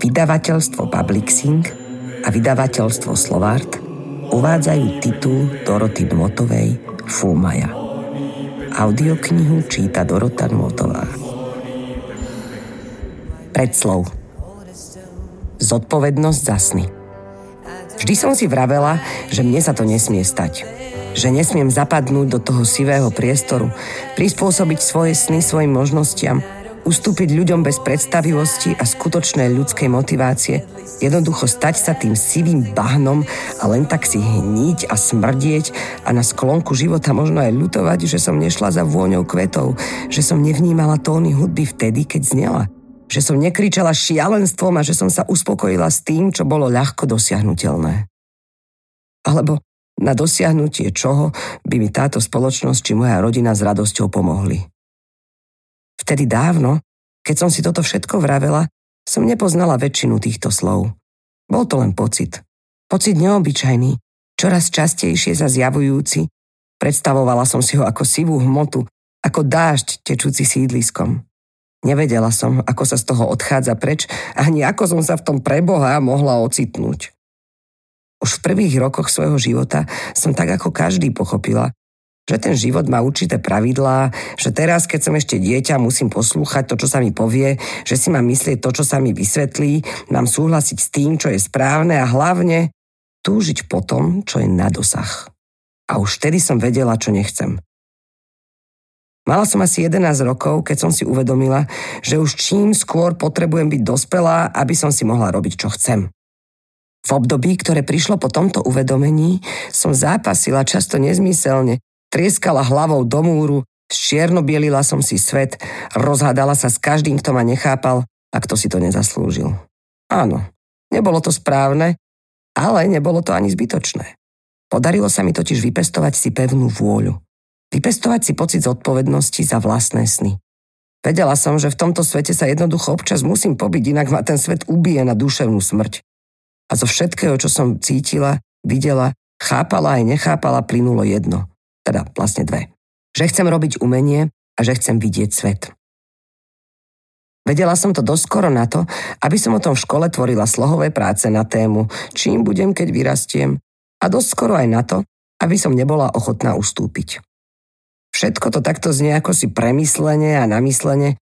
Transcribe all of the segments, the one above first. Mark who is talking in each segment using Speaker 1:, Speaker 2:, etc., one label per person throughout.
Speaker 1: Vydavateľstvo Publixing a vydavateľstvo Slovart uvádzajú titul Doroty Dmotovej Fúmaja. Audioknihu číta Dorota Dmotová. Predslov Zodpovednosť za sny Vždy som si vravela, že mne sa to nesmie stať. Že nesmiem zapadnúť do toho sivého priestoru, prispôsobiť svoje sny svojim možnostiam, ustúpiť ľuďom bez predstavivosti a skutočnej ľudskej motivácie, jednoducho stať sa tým sivým bahnom a len tak si hniť a smrdieť a na sklonku života možno aj ľutovať, že som nešla za vôňou kvetov, že som nevnímala tóny hudby vtedy, keď znela – že som nekričala šialenstvom a že som sa uspokojila s tým, čo bolo ľahko dosiahnutelné. Alebo na dosiahnutie čoho by mi táto spoločnosť či moja rodina s radosťou pomohli. Vtedy dávno, keď som si toto všetko vravela, som nepoznala väčšinu týchto slov. Bol to len pocit. Pocit neobyčajný, čoraz častejšie sa zjavujúci. Predstavovala som si ho ako sivú hmotu, ako dážď tečúci sídliskom. Nevedela som, ako sa z toho odchádza preč, ani ako som sa v tom preboha mohla ocitnúť. Už v prvých rokoch svojho života som tak ako každý pochopila, že ten život má určité pravidlá, že teraz, keď som ešte dieťa, musím poslúchať to, čo sa mi povie, že si mám myslieť to, čo sa mi vysvetlí, mám súhlasiť s tým, čo je správne a hlavne túžiť po tom, čo je na dosah. A už vtedy som vedela, čo nechcem. Mala som asi 11 rokov, keď som si uvedomila, že už čím skôr potrebujem byť dospelá, aby som si mohla robiť, čo chcem. V období, ktoré prišlo po tomto uvedomení, som zápasila často nezmyselne, trieskala hlavou do múru, zčiernobielila som si svet, rozhádala sa s každým, kto ma nechápal a kto si to nezaslúžil. Áno, nebolo to správne, ale nebolo to ani zbytočné. Podarilo sa mi totiž vypestovať si pevnú vôľu. Vypestovať si pocit zodpovednosti za vlastné sny. Vedela som, že v tomto svete sa jednoducho občas musím pobiť, inak ma ten svet ubije na duševnú smrť. A zo všetkého, čo som cítila, videla, chápala aj nechápala, plynulo jedno. Teda vlastne dve. Že chcem robiť umenie a že chcem vidieť svet. Vedela som to doskoro na to, aby som o tom v škole tvorila slohové práce na tému, čím budem, keď vyrastiem, a doskoro aj na to, aby som nebola ochotná ustúpiť. Všetko to takto znie ako si premyslenie a namyslenie.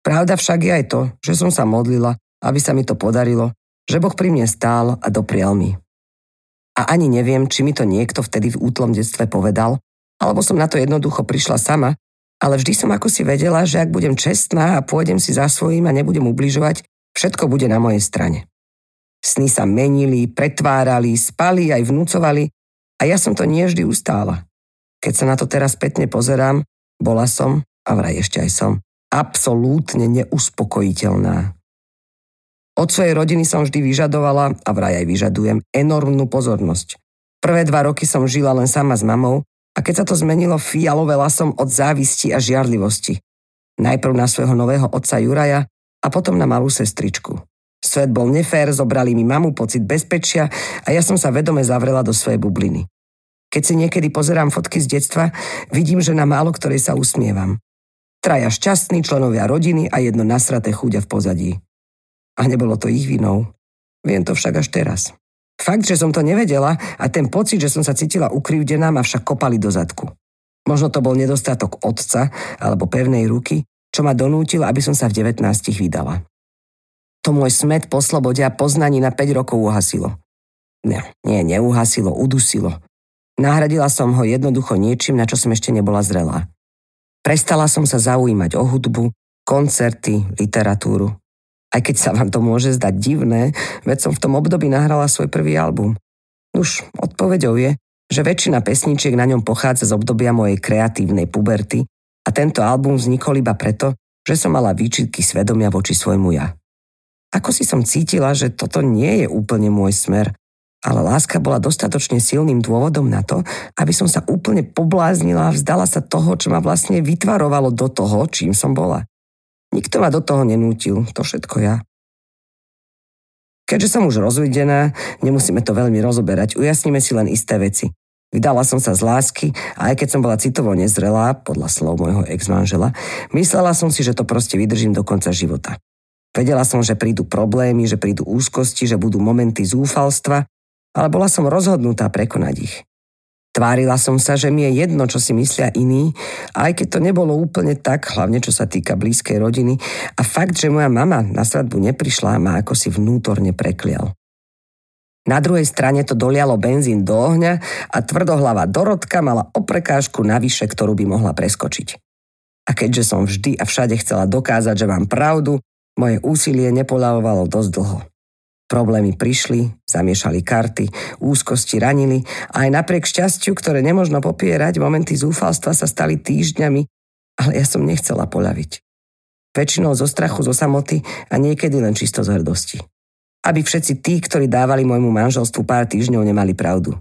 Speaker 1: Pravda však je aj to, že som sa modlila, aby sa mi to podarilo, že Boh pri mne stál a doprial mi. A ani neviem, či mi to niekto vtedy v útlom detstve povedal, alebo som na to jednoducho prišla sama, ale vždy som ako si vedela, že ak budem čestná a pôjdem si za svojím a nebudem ubližovať, všetko bude na mojej strane. Sny sa menili, pretvárali, spali aj vnúcovali a ja som to nie vždy ustála. Keď sa na to teraz spätne pozerám, bola som, a vraj ešte aj som, absolútne neuspokojiteľná. Od svojej rodiny som vždy vyžadovala, a vraj aj vyžadujem, enormnú pozornosť. Prvé dva roky som žila len sama s mamou a keď sa to zmenilo, fialovela som od závisti a žiarlivosti. Najprv na svojho nového otca Juraja a potom na malú sestričku. Svet bol nefér, zobrali mi mamu pocit bezpečia a ja som sa vedome zavrela do svojej bubliny. Keď si niekedy pozerám fotky z detstva, vidím, že na málo ktorej sa usmievam. Traja šťastní členovia rodiny a jedno nasraté chúďa v pozadí. A nebolo to ich vinou. Viem to však až teraz. Fakt, že som to nevedela a ten pocit, že som sa cítila ukrivdená, ma však kopali do zadku. Možno to bol nedostatok otca alebo pevnej ruky, čo ma donútil, aby som sa v 19 vydala. To môj smet po slobode a poznaní na 5 rokov uhasilo. Nie, nie, neuhasilo, udusilo. Nahradila som ho jednoducho niečím, na čo som ešte nebola zrelá. Prestala som sa zaujímať o hudbu, koncerty, literatúru. Aj keď sa vám to môže zdať divné, veď som v tom období nahrala svoj prvý album. Už odpovedou je, že väčšina pesničiek na ňom pochádza z obdobia mojej kreatívnej puberty a tento album vznikol iba preto, že som mala výčitky svedomia voči svojmu ja. Ako si som cítila, že toto nie je úplne môj smer ale láska bola dostatočne silným dôvodom na to, aby som sa úplne pobláznila a vzdala sa toho, čo ma vlastne vytvarovalo do toho, čím som bola. Nikto ma do toho nenútil, to všetko ja. Keďže som už rozvedená, nemusíme to veľmi rozoberať, ujasníme si len isté veci. Vydala som sa z lásky a aj keď som bola citovo nezrelá, podľa slov môjho ex-manžela, myslela som si, že to proste vydržím do konca života. Vedela som, že prídu problémy, že prídu úzkosti, že budú momenty zúfalstva, ale bola som rozhodnutá prekonať ich. Tvárila som sa, že mi je jedno, čo si myslia iní, aj keď to nebolo úplne tak, hlavne čo sa týka blízkej rodiny. A fakt, že moja mama na svadbu neprišla, ma ako si vnútorne preklial. Na druhej strane to dolialo benzín do ohňa a tvrdohlava Dorotka mala o prekážku navyše, ktorú by mohla preskočiť. A keďže som vždy a všade chcela dokázať, že mám pravdu, moje úsilie nepoľavovalo dosť dlho. Problémy prišli, zamiešali karty, úzkosti ranili a aj napriek šťastiu, ktoré nemožno popierať, momenty zúfalstva sa stali týždňami, ale ja som nechcela poľaviť. Väčšinou zo strachu, zo samoty a niekedy len čisto z hrdosti. Aby všetci tí, ktorí dávali môjmu manželstvu pár týždňov, nemali pravdu.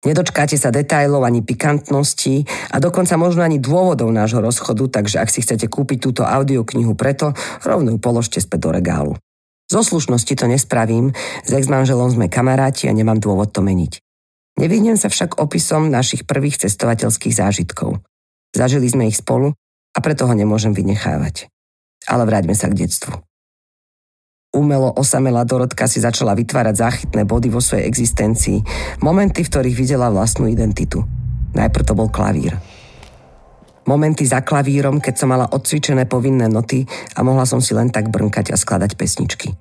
Speaker 1: Nedočkáte sa detajlov ani pikantností a dokonca možno ani dôvodov nášho rozchodu, takže ak si chcete kúpiť túto audioknihu preto, rovno ju položte späť do regálu. Zo slušnosti to nespravím, s ex-manželom sme kamaráti a nemám dôvod to meniť. Nevyhnem sa však opisom našich prvých cestovateľských zážitkov. Zažili sme ich spolu a preto ho nemôžem vynechávať. Ale vráťme sa k detstvu. Umelo osamelá Dorotka si začala vytvárať záchytné body vo svojej existencii, momenty, v ktorých videla vlastnú identitu. Najprv to bol klavír. Momenty za klavírom, keď som mala odcvičené povinné noty a mohla som si len tak brnkať a skladať pesničky.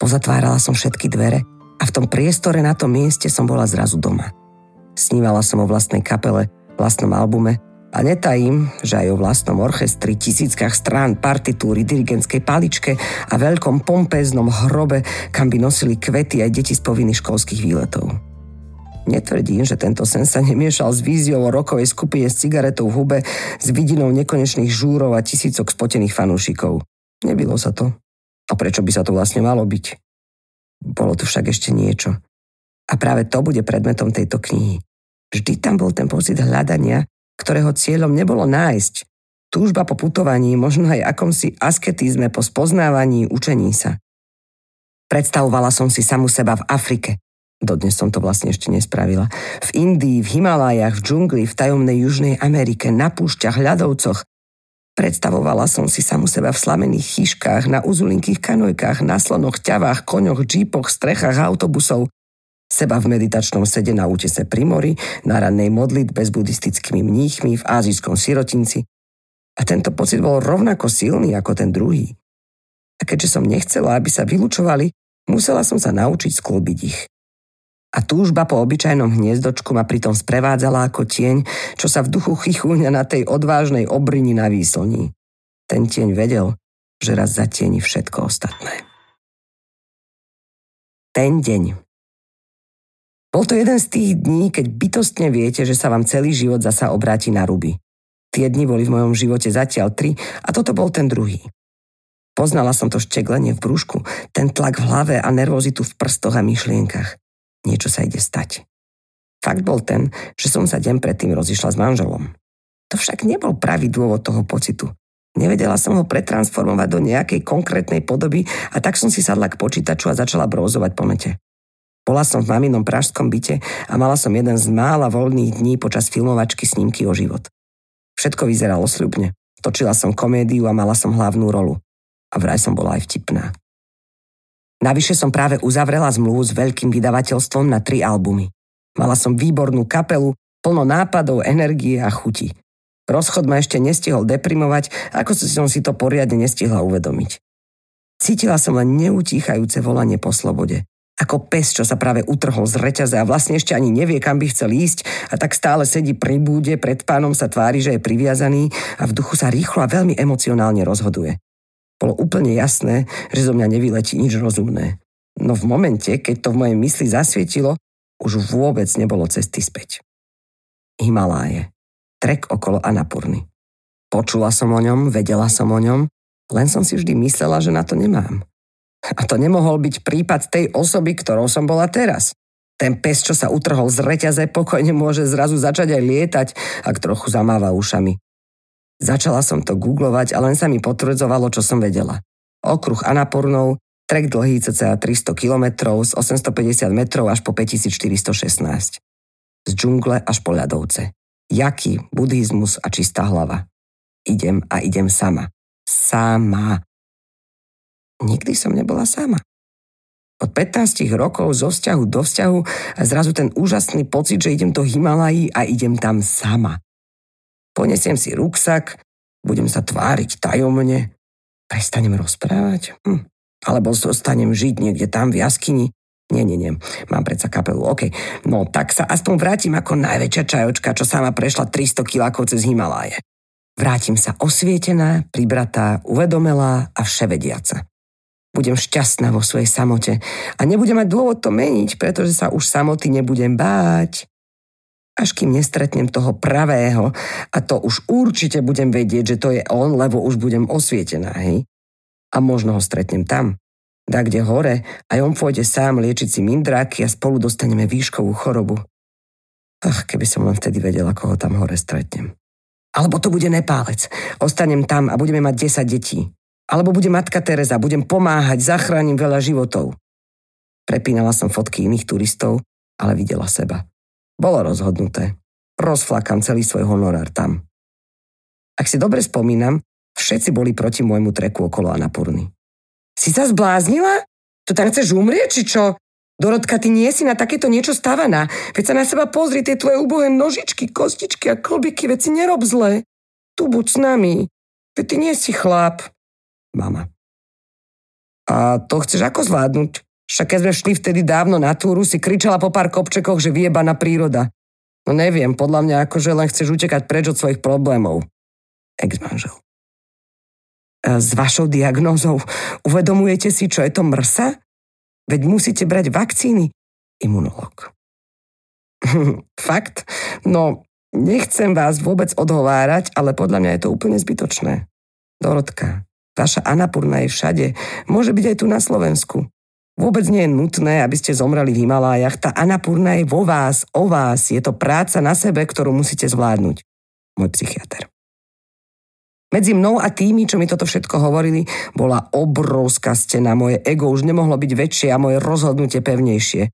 Speaker 1: Pozatvárala som všetky dvere a v tom priestore na tom mieste som bola zrazu doma. Snívala som o vlastnej kapele, vlastnom albume a netajím, že aj o vlastnom orchestri, tisíckach strán, partitúry, dirigentskej paličke a veľkom pompéznom hrobe, kam by nosili kvety aj deti z povinných školských výletov. Netvrdím, že tento sen sa nemiešal s víziou o rokovej skupine s cigaretou v hube, s vidinou nekonečných žúrov a tisícok spotených fanúšikov. Nebylo sa to. A prečo by sa to vlastne malo byť? Bolo tu však ešte niečo. A práve to bude predmetom tejto knihy. Vždy tam bol ten pocit hľadania, ktorého cieľom nebolo nájsť. Túžba po putovaní, možno aj akomsi asketizme po spoznávaní, učení sa. Predstavovala som si samu seba v Afrike, Dodnes som to vlastne ešte nespravila. V Indii, v Himalájach, v džungli, v tajomnej Južnej Amerike, na púšťach, ľadovcoch. Predstavovala som si samu seba v slamených chyškách, na uzulinkých kanojkách, na slonoch, ťavách, koňoch, džípoch, strechách autobusov. Seba v meditačnom sede na útese pri mori, na rannej modlitbe s buddhistickými mníchmi v azijskom sirotinci. A tento pocit bol rovnako silný ako ten druhý. A keďže som nechcela, aby sa vylúčovali, musela som sa naučiť sklbiť ich. A túžba po obyčajnom hniezdočku ma pritom sprevádzala ako tieň, čo sa v duchu chichúňa na tej odvážnej obrini na výslní. Ten tieň vedel, že raz zatieni všetko ostatné. Ten deň. Bol to jeden z tých dní, keď bytostne viete, že sa vám celý život zasa obráti na ruby. Tie dni boli v mojom živote zatiaľ tri a toto bol ten druhý. Poznala som to šteglenie v brúšku, ten tlak v hlave a nervozitu v prstoch a myšlienkach niečo sa ide stať. Fakt bol ten, že som sa deň predtým rozišla s manželom. To však nebol pravý dôvod toho pocitu. Nevedela som ho pretransformovať do nejakej konkrétnej podoby a tak som si sadla k počítaču a začala brózovať po nete. Bola som v maminom pražskom byte a mala som jeden z mála voľných dní počas filmovačky snímky o život. Všetko vyzeralo sľubne. Točila som komédiu a mala som hlavnú rolu. A vraj som bola aj vtipná. Navyše som práve uzavrela zmluvu s veľkým vydavateľstvom na tri albumy. Mala som výbornú kapelu, plno nápadov, energie a chuti. Rozchod ma ešte nestihol deprimovať, ako som si to poriadne nestihla uvedomiť. Cítila som len neutíchajúce volanie po slobode. Ako pes, čo sa práve utrhol z reťaze a vlastne ešte ani nevie, kam by chcel ísť a tak stále sedí pri búde, pred pánom sa tvári, že je priviazaný a v duchu sa rýchlo a veľmi emocionálne rozhoduje. Bolo úplne jasné, že zo mňa nevyletí nič rozumné. No v momente, keď to v mojej mysli zasvietilo, už vôbec nebolo cesty späť. Himaláje. Trek okolo Anapurny. Počula som o ňom, vedela som o ňom, len som si vždy myslela, že na to nemám. A to nemohol byť prípad tej osoby, ktorou som bola teraz. Ten pes, čo sa utrhol z reťaze, pokojne môže zrazu začať aj lietať, ak trochu zamáva ušami. Začala som to googlovať a len sa mi potvrdzovalo, čo som vedela. Okruh Anapurnov, trek dlhý cca 300 km z 850 metrov až po 5416. Z džungle až po ľadovce. Jaký buddhizmus a čistá hlava. Idem a idem sama. Sama. nikdy som nebola sama. Od 15 rokov zo vzťahu do vzťahu zrazu ten úžasný pocit, že idem do Himalají a idem tam sama. Ponesiem si ruksak, budem sa tváriť tajomne, prestanem rozprávať, hm. alebo zostanem žiť niekde tam v jaskyni. Nie, nie, nie, mám predsa kapelu, OK. No tak sa aspoň vrátim ako najväčšia čajočka, čo sama prešla 300 kilákov cez Himaláje. Vrátim sa osvietená, pribratá, uvedomelá a vševediaca budem šťastná vo svojej samote a nebudem mať dôvod to meniť, pretože sa už samoty nebudem báť. Až kým nestretnem toho pravého a to už určite budem vedieť, že to je on, lebo už budem osvietená, hej? A možno ho stretnem tam, da kde hore, aj on pôjde sám liečiť si mindráky a spolu dostaneme výškovú chorobu. Ach, keby som len vtedy vedela, koho tam hore stretnem. Alebo to bude Nepálec. Ostanem tam a budeme mať 10 detí. Alebo bude matka Teresa, budem pomáhať, zachránim veľa životov. Prepínala som fotky iných turistov, ale videla seba. Bolo rozhodnuté. Rozflakám celý svoj honorár tam. Ak si dobre spomínam, všetci boli proti môjmu treku okolo Anapurny. Si sa zbláznila? Tu tam chceš umrieť, či čo? Dorotka, ty nie si na takéto niečo stavaná. Veď sa na seba pozri, tie tvoje úbohé nožičky, kostičky a kolbiky, veď nerob zle. Tu buď s nami. Veď ty nie si chlap. Mama. A to chceš ako zvládnuť? Však keď sme šli vtedy dávno na túru, si kričala po pár kopčekoch, že vyjebaná príroda. No neviem, podľa mňa akože len chceš utekať preč od svojich problémov. Ex-manžel. S vašou diagnózou uvedomujete si, čo je to mrsa? Veď musíte brať vakcíny. Imunolog. Fakt? No, nechcem vás vôbec odhovárať, ale podľa mňa je to úplne zbytočné. Dorotka, Vaša Anapurna je všade. Môže byť aj tu na Slovensku. Vôbec nie je nutné, aby ste zomreli v Himalájach. Tá Anapurna je vo vás, o vás. Je to práca na sebe, ktorú musíte zvládnuť. Môj psychiatr. Medzi mnou a tými, čo mi toto všetko hovorili, bola obrovská stena. Moje ego už nemohlo byť väčšie a moje rozhodnutie pevnejšie.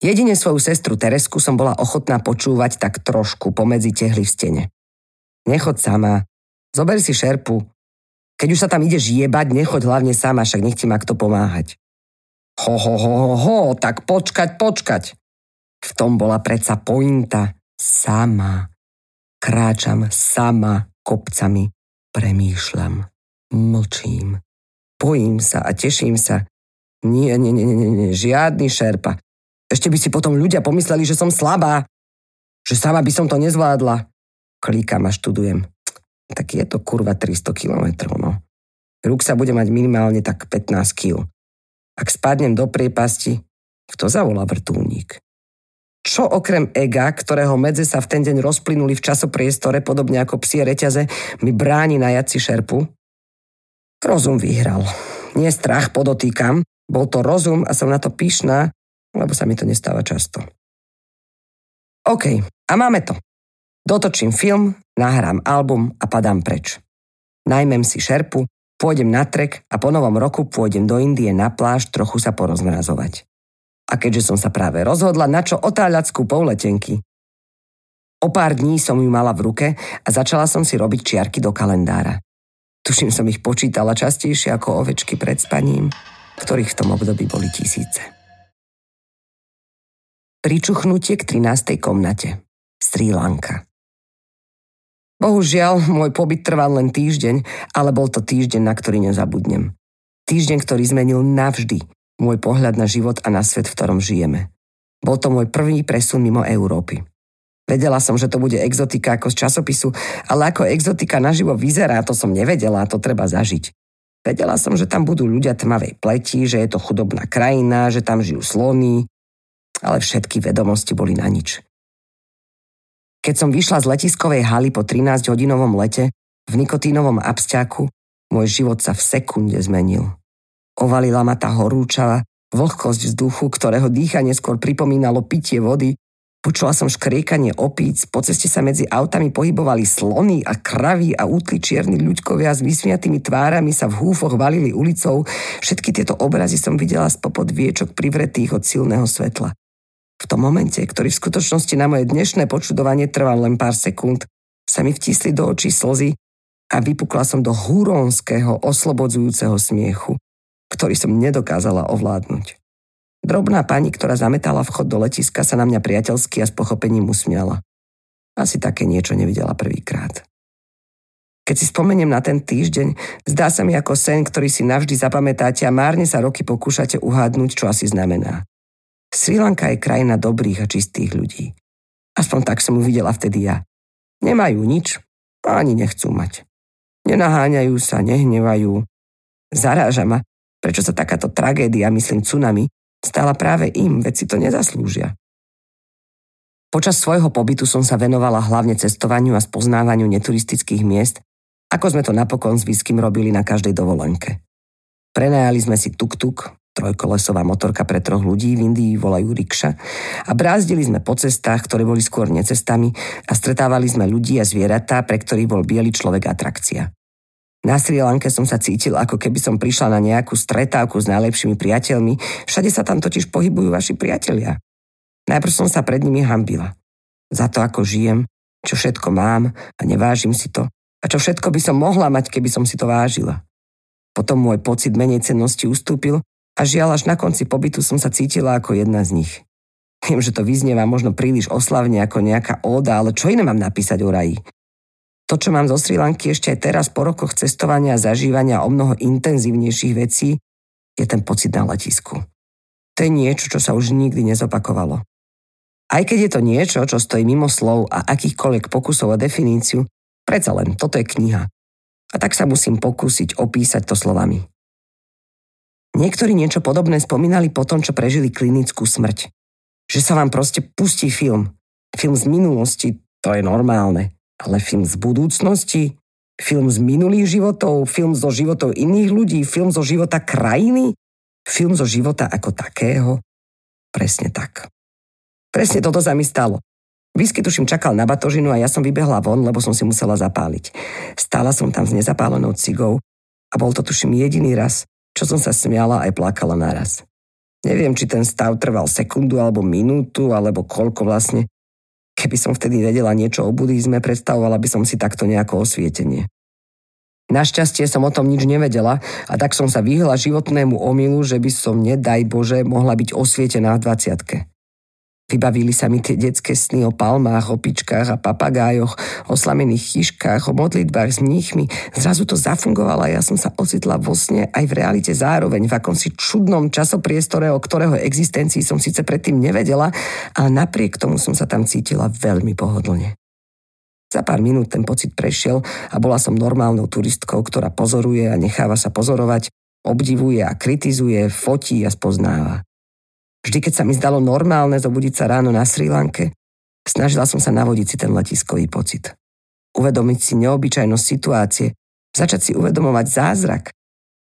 Speaker 1: Jedine svoju sestru Teresku som bola ochotná počúvať tak trošku pomedzi tehly v stene. Nechod sama, zober si šerpu, keď už sa tam ideš jebať, nechoď hlavne sama, však nech ti má kto pomáhať. Ho, ho, ho, ho, ho, tak počkať, počkať. V tom bola predsa pointa. Sama. Kráčam sama kopcami. Premýšľam. Mlčím. Bojím sa a teším sa. Nie, nie, nie, nie, nie, žiadny šerpa. Ešte by si potom ľudia pomysleli, že som slabá. Že sama by som to nezvládla. Klikám a študujem tak je to kurva 300 km. No. Ruk sa bude mať minimálne tak 15 kg. Ak spadnem do priepasti, kto zavolá vrtulník? Čo okrem ega, ktorého medze sa v ten deň rozplynuli v časopriestore, podobne ako psie reťaze, mi bráni na jaci šerpu? Rozum vyhral. Nie strach, podotýkam. Bol to rozum a som na to pyšná, lebo sa mi to nestáva často. OK, a máme to. Dotočím film, nahrám album a padám preč. Najmem si šerpu, pôjdem na trek a po novom roku pôjdem do Indie na pláž trochu sa porozmrazovať. A keďže som sa práve rozhodla, na čo otáľať skúpou letenky. O pár dní som ju mala v ruke a začala som si robiť čiarky do kalendára. Tuším som ich počítala častejšie ako ovečky pred spaním, ktorých v tom období boli tisíce. Pričuchnutie k 13. komnate. Sri Lanka. Bohužiaľ, môj pobyt trval len týždeň, ale bol to týždeň, na ktorý nezabudnem. Týždeň, ktorý zmenil navždy môj pohľad na život a na svet, v ktorom žijeme. Bol to môj prvý presun mimo Európy. Vedela som, že to bude exotika ako z časopisu, ale ako exotika naživo vyzerá, to som nevedela, to treba zažiť. Vedela som, že tam budú ľudia tmavej pleti, že je to chudobná krajina, že tam žijú slony, ale všetky vedomosti boli na nič. Keď som vyšla z letiskovej haly po 13-hodinovom lete v nikotínovom absťaku, môj život sa v sekunde zmenil. Ovalila ma tá horúčava, vlhkosť vzduchu, ktorého dýchanie skôr pripomínalo pitie vody, Počula som škriekanie opíc, po ceste sa medzi autami pohybovali slony a kravy a útli čierni ľuďkovia s vysmiatými tvárami sa v húfoch valili ulicou. Všetky tieto obrazy som videla spopod viečok privretých od silného svetla. V tom momente, ktorý v skutočnosti na moje dnešné počudovanie trval len pár sekúnd, sa mi vtisli do očí slzy a vypukla som do húronského, oslobodzujúceho smiechu. ktorý som nedokázala ovládnuť. Drobná pani, ktorá zametala vchod do letiska, sa na mňa priateľsky a s pochopením usmiala. Asi také niečo nevidela prvýkrát. Keď si spomeniem na ten týždeň, zdá sa mi ako sen, ktorý si navždy zapamätáte a márne sa roky pokúšate uhádnuť, čo asi znamená. Sri Lanka je krajina dobrých a čistých ľudí. Aspoň tak som uvidela vtedy ja. Nemajú nič a ani nechcú mať. Nenaháňajú sa, nehnevajú. Zaráža ma, prečo sa takáto tragédia, myslím tsunami, stala práve im, veď si to nezaslúžia. Počas svojho pobytu som sa venovala hlavne cestovaniu a spoznávaniu neturistických miest, ako sme to napokon s Výskym robili na každej dovolenke. Prenajali sme si tuk-tuk, trojkolesová motorka pre troch ľudí, v Indii volajú rikša, a brázdili sme po cestách, ktoré boli skôr necestami a stretávali sme ľudí a zvieratá, pre ktorých bol biely človek atrakcia. Na Sri Lanke som sa cítil, ako keby som prišla na nejakú stretávku s najlepšími priateľmi, všade sa tam totiž pohybujú vaši priatelia. Najprv som sa pred nimi hambila. Za to, ako žijem, čo všetko mám a nevážim si to, a čo všetko by som mohla mať, keby som si to vážila. Potom môj pocit menej cennosti ustúpil a žiaľ až na konci pobytu som sa cítila ako jedna z nich. Viem, že to vyznieva možno príliš oslavne ako nejaká óda, ale čo iné mám napísať o raji? To, čo mám zo Sri Lanky ešte aj teraz po rokoch cestovania a zažívania o mnoho intenzívnejších vecí, je ten pocit na letisku. To je niečo, čo sa už nikdy nezopakovalo. Aj keď je to niečo, čo stojí mimo slov a akýchkoľvek pokusov o definíciu, predsa len toto je kniha. A tak sa musím pokúsiť opísať to slovami. Niektorí niečo podobné spomínali po tom, čo prežili klinickú smrť. Že sa vám proste pustí film. Film z minulosti, to je normálne ale film z budúcnosti, film z minulých životov, film zo životov iných ľudí, film zo života krajiny, film zo života ako takého. Presne tak. Presne toto sa mi stalo. Whisky tuším čakal na batožinu a ja som vybehla von, lebo som si musela zapáliť. Stála som tam s nezapálenou cigou a bol to tuším jediný raz, čo som sa smiala aj plakala naraz. Neviem, či ten stav trval sekundu alebo minútu, alebo koľko vlastne, Keby som vtedy vedela niečo o buddhizme, predstavovala by som si takto nejako osvietenie. Našťastie som o tom nič nevedela a tak som sa vyhla životnému omilu, že by som, nedaj Bože, mohla byť osvietená v 20 Vybavili sa mi tie detské sny o palmách, opičkách a papagájoch, o slamených chyškách, o modlitbách s mníchmi. Zrazu to zafungovalo a ja som sa ocitla vo sne aj v realite zároveň, v akomsi čudnom časopriestore, o ktorého existencii som síce predtým nevedela, ale napriek tomu som sa tam cítila veľmi pohodlne. Za pár minút ten pocit prešiel a bola som normálnou turistkou, ktorá pozoruje a necháva sa pozorovať, obdivuje a kritizuje, fotí a spoznáva. Vždy, keď sa mi zdalo normálne zobudiť sa ráno na Sri Lanke, snažila som sa navodiť si ten letiskový pocit. Uvedomiť si neobyčajnosť situácie, začať si uvedomovať zázrak,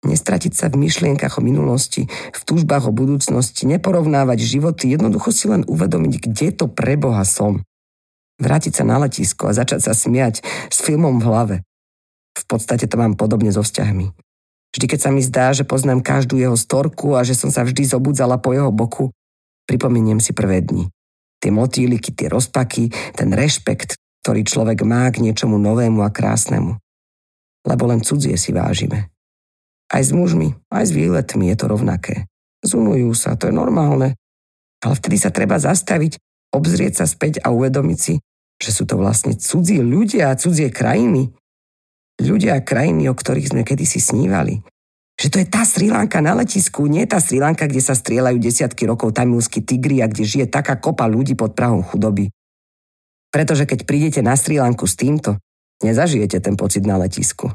Speaker 1: nestratiť sa v myšlienkach o minulosti, v túžbách o budúcnosti, neporovnávať životy, jednoducho si len uvedomiť, kde to pre Boha som. Vrátiť sa na letisko a začať sa smiať s filmom v hlave. V podstate to mám podobne so vzťahmi. Vždy, keď sa mi zdá, že poznám každú jeho storku a že som sa vždy zobudzala po jeho boku, pripomeniem si prvé dni. Tie motýliky, tie rozpaky, ten rešpekt, ktorý človek má k niečomu novému a krásnemu. Lebo len cudzie si vážime. Aj s mužmi, aj s výletmi je to rovnaké. Zunujú sa, to je normálne. Ale vtedy sa treba zastaviť, obzrieť sa späť a uvedomiť si, že sú to vlastne cudzí ľudia a cudzie krajiny, ľudia a krajiny, o ktorých sme kedysi snívali. Že to je tá Sri Lanka na letisku, nie tá Sri Lanka, kde sa strieľajú desiatky rokov tamilskí tigri a kde žije taká kopa ľudí pod prahom chudoby. Pretože keď prídete na Sri Lanku s týmto, nezažijete ten pocit na letisku.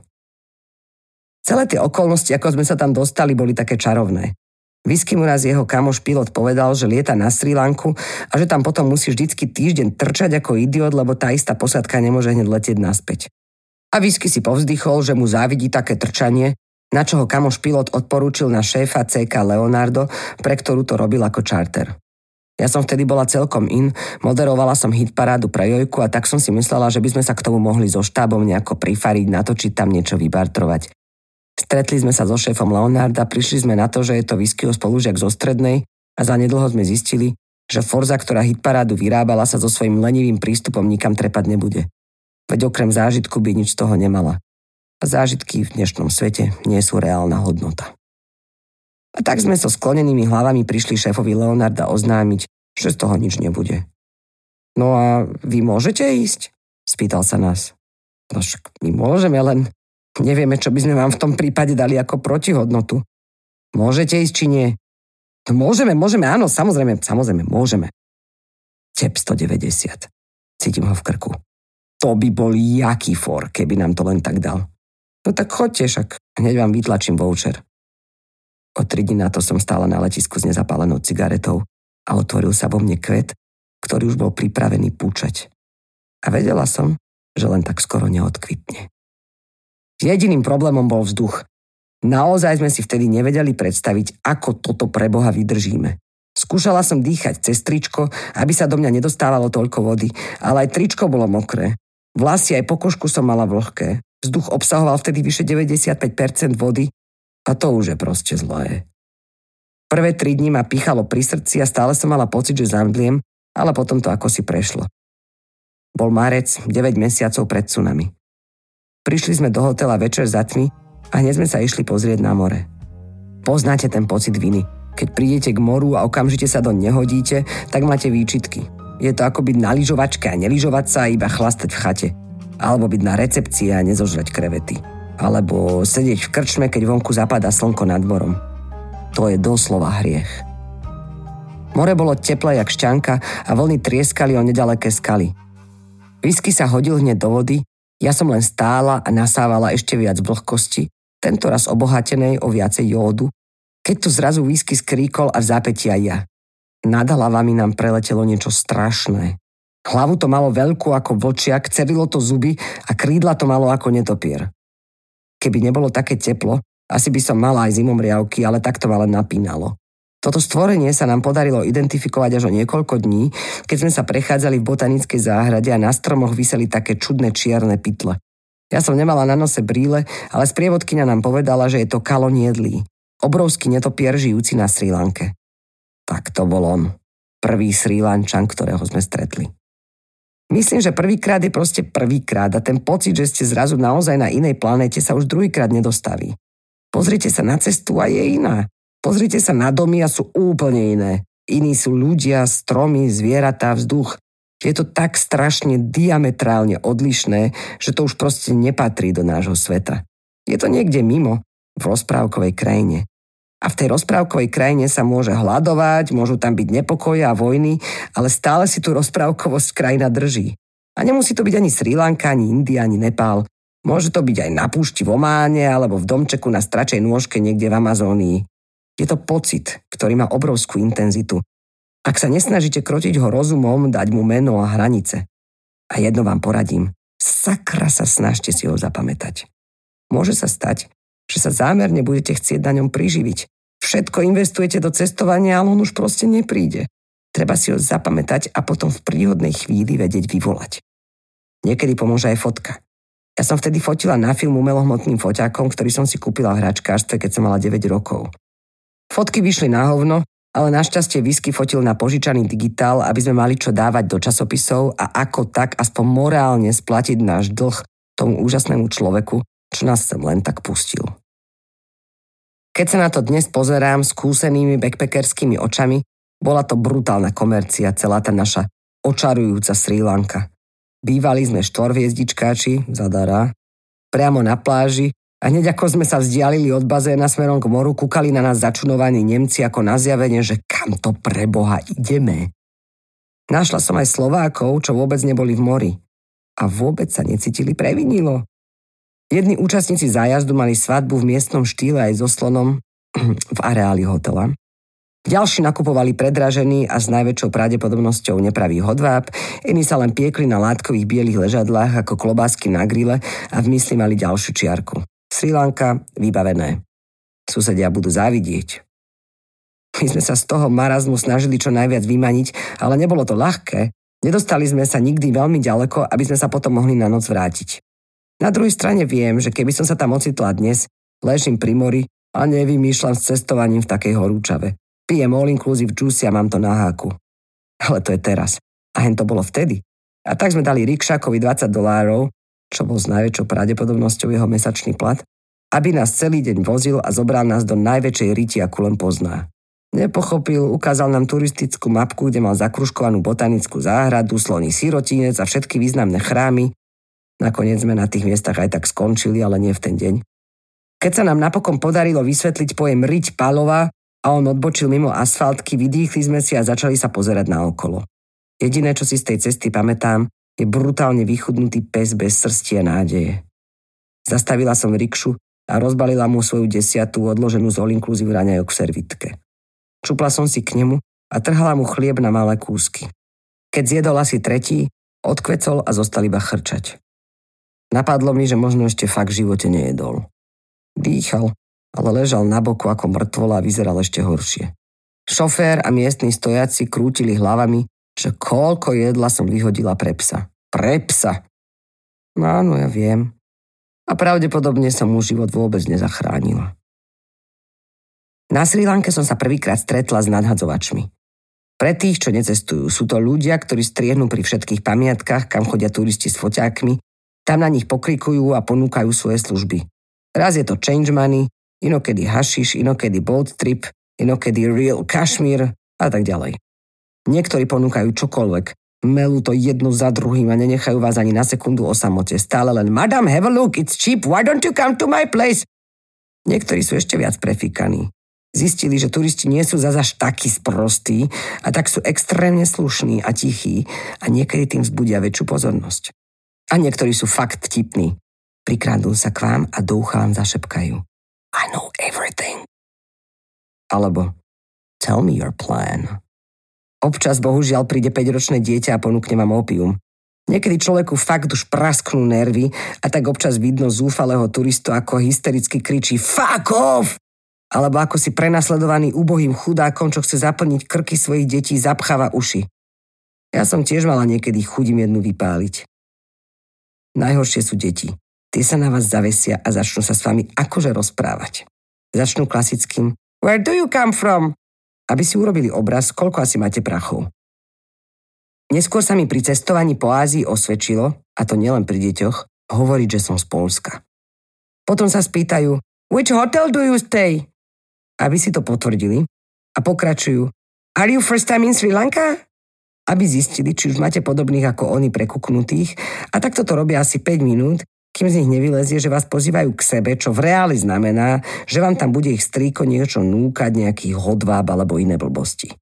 Speaker 1: Celé tie okolnosti, ako sme sa tam dostali, boli také čarovné. Whisky mu raz jeho kamoš pilot povedal, že lieta na Sri Lanku a že tam potom musí vždycky týždeň trčať ako idiot, lebo tá istá posádka nemôže hneď letieť naspäť. A Whisky si povzdychol, že mu závidí také trčanie, na čo ho kamoš pilot odporúčil na šéfa CK Leonardo, pre ktorú to robil ako čarter. Ja som vtedy bola celkom in, moderovala som hitparádu pre Jojku a tak som si myslela, že by sme sa k tomu mohli so štábom nejako prifariť, natočiť tam niečo vybartrovať. Stretli sme sa so šéfom Leonarda, prišli sme na to, že je to Whiskyho spolužiak zo strednej a zanedlho sme zistili, že Forza, ktorá hitparádu vyrábala, sa so svojím lenivým prístupom nikam trepať nebude. Veď okrem zážitku by nič z toho nemala. A zážitky v dnešnom svete nie sú reálna hodnota. tak sme so sklonenými hlavami prišli šéfovi Leonarda oznámiť, že z toho nič nebude. No a vy môžete ísť? Spýtal sa nás. No však my môžeme, len nevieme, čo by sme vám v tom prípade dali ako protihodnotu. Môžete ísť, či nie? No môžeme, môžeme, áno, samozrejme, samozrejme, môžeme. Tep 190. Cítim ho v krku. To by bol jaký for, keby nám to len tak dal. No tak chodte však, hneď vám vytlačím voucher. O tri dní na to som stála na letisku s nezapálenou cigaretou a otvoril sa vo mne kvet, ktorý už bol pripravený púčať. A vedela som, že len tak skoro neodkvitne. Jediným problémom bol vzduch. Naozaj sme si vtedy nevedeli predstaviť, ako toto pre Boha vydržíme. Skúšala som dýchať cez tričko, aby sa do mňa nedostávalo toľko vody, ale aj tričko bolo mokré. Vlasy aj pokožku som mala vlhké. Vzduch obsahoval vtedy vyše 95% vody a to už je proste zlé. Prvé tri dni ma pichalo pri srdci a stále som mala pocit, že zamdliem, ale potom to ako si prešlo. Bol marec, 9 mesiacov pred tsunami. Prišli sme do hotela večer za tmy a hneď sme sa išli pozrieť na more. Poznáte ten pocit viny. Keď prídete k moru a okamžite sa do nehodíte, tak máte výčitky. Je to ako byť na lyžovačke a neližovať sa a iba chlastať v chate. Alebo byť na recepcii a nezožrať krevety. Alebo sedieť v krčme, keď vonku zapadá slnko nad morom. To je doslova hriech. More bolo teplé jak šťanka a vlny trieskali o nedaleké skaly. Whisky sa hodil hneď do vody, ja som len stála a nasávala ešte viac vlhkosti, tento raz obohatenej o viacej jódu, keď tu zrazu whisky skríkol a v zápäti ja. Nad hlavami nám preletelo niečo strašné. Hlavu to malo veľkú ako vlčiak, cerilo to zuby a krídla to malo ako netopier. Keby nebolo také teplo, asi by som mala aj zimomriavky, ale tak to ma len napínalo. Toto stvorenie sa nám podarilo identifikovať až o niekoľko dní, keď sme sa prechádzali v botanickej záhrade a na stromoch vyseli také čudné čierne pytle. Ja som nemala na nose bríle, ale sprievodkynia nám povedala, že je to kalon jedlý. Obrovský netopier žijúci na Sri Lanke. Tak to bol on. Prvý Sri Lančan, ktorého sme stretli. Myslím, že prvýkrát je proste prvýkrát a ten pocit, že ste zrazu naozaj na inej planéte sa už druhýkrát nedostaví. Pozrite sa na cestu a je iná. Pozrite sa na domy a sú úplne iné. Iní sú ľudia, stromy, zvieratá, vzduch. Je to tak strašne diametrálne odlišné, že to už proste nepatrí do nášho sveta. Je to niekde mimo, v rozprávkovej krajine. A v tej rozprávkovej krajine sa môže hľadovať, môžu tam byť nepokoje a vojny, ale stále si tú rozprávkovosť krajina drží. A nemusí to byť ani Sri Lanka, ani India, ani Nepál. Môže to byť aj na púšti v Ománe alebo v domčeku na stračej nôžke niekde v Amazónii. Je to pocit, ktorý má obrovskú intenzitu. Ak sa nesnažíte krotiť ho rozumom, dať mu meno a hranice. A jedno vám poradím. Sakra sa snažte si ho zapamätať. Môže sa stať, že sa zámerne budete chcieť na ňom priživiť. Všetko investujete do cestovania, ale on už proste nepríde. Treba si ho zapamätať a potom v príhodnej chvíli vedieť vyvolať. Niekedy pomôže aj fotka. Ja som vtedy fotila na film umelohmotným foťákom, ktorý som si kúpila v hračkárstve, keď som mala 9 rokov. Fotky vyšli na hovno, ale našťastie Whisky fotil na požičaný digitál, aby sme mali čo dávať do časopisov a ako tak aspoň morálne splatiť náš dlh tomu úžasnému človeku, čo nás sem len tak pustil. Keď sa na to dnes pozerám skúsenými backpackerskými očami, bola to brutálna komercia, celá tá naša očarujúca Sri Lanka. Bývali sme štvorviezdičkáči, zadara, priamo na pláži a hneď ako sme sa vzdialili od bazéna smerom k moru, kúkali na nás začunovaní Nemci ako na zjavenie, že kam to pre Boha ideme. Našla som aj Slovákov, čo vôbec neboli v mori. A vôbec sa necítili previnilo. Jedni účastníci zájazdu mali svadbu v miestnom štýle aj so slonom v areáli hotela. Ďalší nakupovali predražený a s najväčšou pravdepodobnosťou nepravý hodváb, iní sa len piekli na látkových bielých ležadlách ako klobásky na grille a v mysli mali ďalšiu čiarku. Sri Lanka, vybavené. Susedia budú závidieť. My sme sa z toho marazmu snažili čo najviac vymaniť, ale nebolo to ľahké. Nedostali sme sa nikdy veľmi ďaleko, aby sme sa potom mohli na noc vrátiť. Na druhej strane viem, že keby som sa tam ocitla dnes, ležím pri mori a nevymýšľam s cestovaním v takej horúčave. Pijem all inclusive juice a mám to na háku. Ale to je teraz. A hen to bolo vtedy. A tak sme dali Rikšakovi 20 dolárov, čo bol s najväčšou pravdepodobnosťou jeho mesačný plat, aby nás celý deň vozil a zobral nás do najväčšej riti, akú len pozná. Nepochopil, ukázal nám turistickú mapku, kde mal zakruškovanú botanickú záhradu, sloný sirotinec a všetky významné chrámy. Nakoniec sme na tých miestach aj tak skončili, ale nie v ten deň. Keď sa nám napokon podarilo vysvetliť pojem riť Palova a on odbočil mimo asfaltky, vydýchli sme si a začali sa pozerať na okolo. Jediné, čo si z tej cesty pamätám, je brutálne vychudnutý pes bez srsti a nádeje. Zastavila som rikšu a rozbalila mu svoju desiatú odloženú z all-inclusive raňajok v servitke. Čupla som si k nemu a trhala mu chlieb na malé kúsky. Keď zjedol asi tretí, odkvecol a zostal iba chrčať. Napadlo mi, že možno ešte fakt v živote nejedol. Dýchal, ale ležal na boku ako mŕtvola a vyzeral ešte horšie. Šofér a miestni stojaci krútili hlavami, že koľko jedla som vyhodila pre psa. Pre psa! No áno, ja viem a pravdepodobne som mu život vôbec nezachránila. Na Sri Lanke som sa prvýkrát stretla s nadhadzovačmi. Pre tých, čo necestujú, sú to ľudia, ktorí striehnú pri všetkých pamiatkách, kam chodia turisti s foťákmi, tam na nich pokrikujú a ponúkajú svoje služby. Raz je to change money, inokedy hashish, inokedy boat trip, inokedy real Kashmir a tak ďalej. Niektorí ponúkajú čokoľvek, Melú to jednu za druhým a nenechajú vás ani na sekundu o samote. Stále len Madam, have a look, it's cheap, why don't you come to my place? Niektorí sú ešte viac prefikaní. Zistili, že turisti nie sú zase takí sprostí a tak sú extrémne slušní a tichí a niekedy tým vzbudia väčšiu pozornosť. A niektorí sú fakt vtipní. Prikradnú sa k vám a do ucha vám zašepkajú. I know everything. Alebo tell me your plan. Občas bohužiaľ príde 5-ročné dieťa a ponúkne vám opium. Niekedy človeku fakt už prasknú nervy a tak občas vidno zúfalého turistu, ako hystericky kričí fuck off! Alebo ako si prenasledovaný ubohým chudákom, čo chce zaplniť krky svojich detí, zapcháva uši. Ja som tiež mala niekedy chudím jednu vypáliť. Najhoršie sú deti. Tie sa na vás zavesia a začnú sa s vami akože rozprávať. Začnú klasickým Where do you come from? aby si urobili obraz, koľko asi máte prachov. Neskôr sa mi pri cestovaní po Ázii osvedčilo, a to nielen pri deťoch, hovoriť, že som z Polska. Potom sa spýtajú, which hotel do you stay? Aby si to potvrdili a pokračujú, are you first time in Sri Lanka? Aby zistili, či už máte podobných ako oni prekuknutých a takto to robia asi 5 minút, kým z nich nevylezie, že vás pozývajú k sebe, čo v reáli znamená, že vám tam bude ich strýko niečo núkať, nejaký hodváb alebo iné blbosti.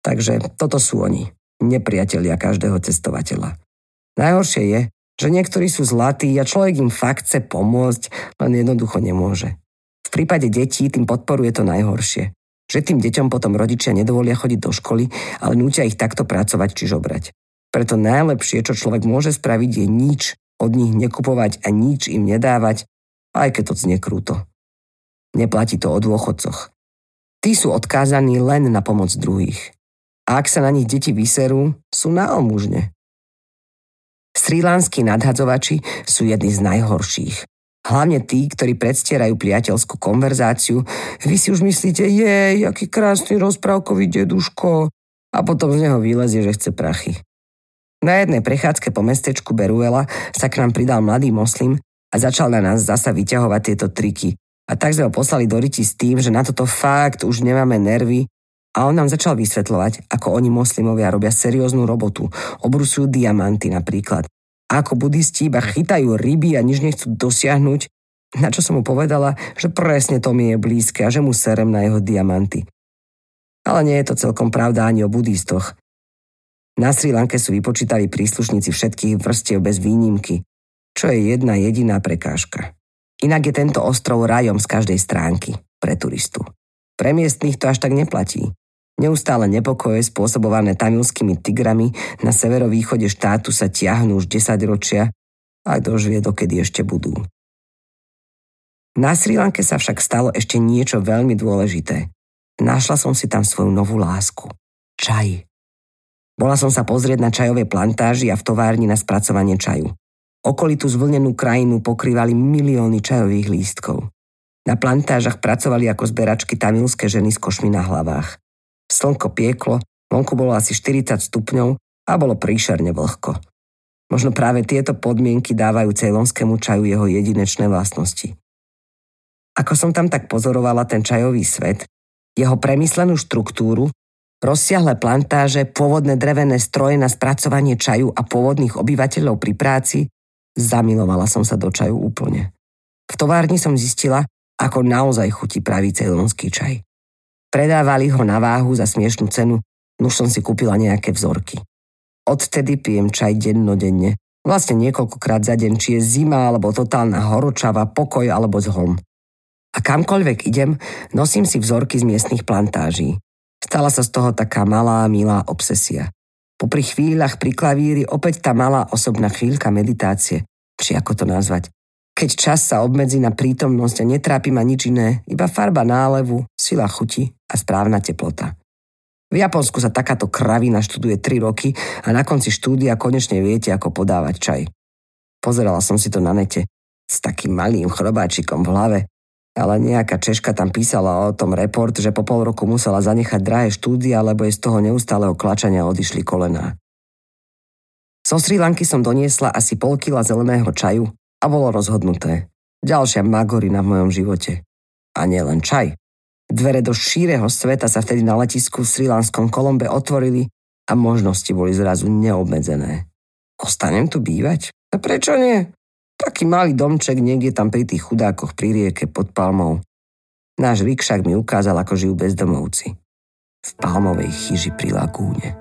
Speaker 1: Takže toto sú oni, nepriatelia každého cestovateľa. Najhoršie je, že niektorí sú zlatí a človek im fakt chce pomôcť, len jednoducho nemôže. V prípade detí tým podporuje to najhoršie. Že tým deťom potom rodičia nedovolia chodiť do školy, ale nútia ich takto pracovať či žobrať. Preto najlepšie, čo človek môže spraviť, je nič, od nich nekupovať a nič im nedávať, aj keď to znie krúto. Neplatí to o dôchodcoch. Tí sú odkázaní len na pomoc druhých. A ak sa na nich deti vyserú, sú na almužne. Srílanskí nadhadzovači sú jedni z najhorších. Hlavne tí, ktorí predstierajú priateľskú konverzáciu. Vy si už myslíte, jej, aký krásny rozprávkový deduško. A potom z neho vylezie, že chce prachy. Na jednej prechádzke po mestečku Beruela sa k nám pridal mladý moslim a začal na nás zasa vyťahovať tieto triky. A tak sme ho poslali do riti s tým, že na toto fakt už nemáme nervy a on nám začal vysvetľovať, ako oni moslimovia robia serióznu robotu, obrusujú diamanty napríklad. Ako budisti iba chytajú ryby a nič nechcú dosiahnuť, na čo som mu povedala, že presne to mi je blízke a že mu serem na jeho diamanty. Ale nie je to celkom pravda ani o budistoch. Na Sri Lanke sú vypočítali príslušníci všetkých vrstiev bez výnimky, čo je jedna jediná prekážka. Inak je tento ostrov rajom z každej stránky pre turistu. Pre miestných to až tak neplatí. Neustále nepokoje spôsobované tamilskými tigrami na severovýchode štátu sa tiahnu už 10 ročia a kto vie, dokedy ešte budú. Na Sri Lanke sa však stalo ešte niečo veľmi dôležité. Našla som si tam svoju novú lásku. Čaj. Bola som sa pozrieť na čajové plantáži a v továrni na spracovanie čaju. Okolitú zvlnenú krajinu pokrývali milióny čajových lístkov. Na plantážach pracovali ako zberačky tamilské ženy s košmi na hlavách. Slnko pieklo, vonku bolo asi 40 stupňov a bolo príšerne vlhko. Možno práve tieto podmienky dávajú cejlonskému čaju jeho jedinečné vlastnosti. Ako som tam tak pozorovala ten čajový svet, jeho premyslenú štruktúru, rozsiahle plantáže, pôvodné drevené stroje na spracovanie čaju a pôvodných obyvateľov pri práci, zamilovala som sa do čaju úplne. V továrni som zistila, ako naozaj chutí pravý ceylonský čaj. Predávali ho na váhu za smiešnú cenu, už som si kúpila nejaké vzorky. Odtedy pijem čaj dennodenne, vlastne niekoľkokrát za deň, či je zima alebo totálna horočava, pokoj alebo zhom. A kamkoľvek idem, nosím si vzorky z miestnych plantáží. Stala sa z toho taká malá, milá obsesia. Popri chvíľach pri klavíri opäť tá malá osobná chvíľka meditácie, či ako to nazvať. Keď čas sa obmedzí na prítomnosť a netrápi ma nič iné, iba farba nálevu, sila chuti a správna teplota. V Japonsku sa takáto kravina študuje 3 roky a na konci štúdia konečne viete, ako podávať čaj. Pozerala som si to na nete s takým malým chrobáčikom v hlave ale nejaká Češka tam písala o tom report, že po pol roku musela zanechať drahé štúdia, lebo jej z toho neustáleho klačania odišli kolená. Zo Sri Lanky som doniesla asi pol kila zeleného čaju a bolo rozhodnuté. Ďalšia magorina v mojom živote. A nie len čaj. Dvere do šíreho sveta sa vtedy na letisku v Lanskom Kolombe otvorili a možnosti boli zrazu neobmedzené. Ostanem tu bývať? A prečo nie? Taký malý domček niekde tam pri tých chudákoch pri rieke pod palmou. Náš rikšak mi ukázal, ako žijú bezdomovci. V palmovej chyži pri lagúne.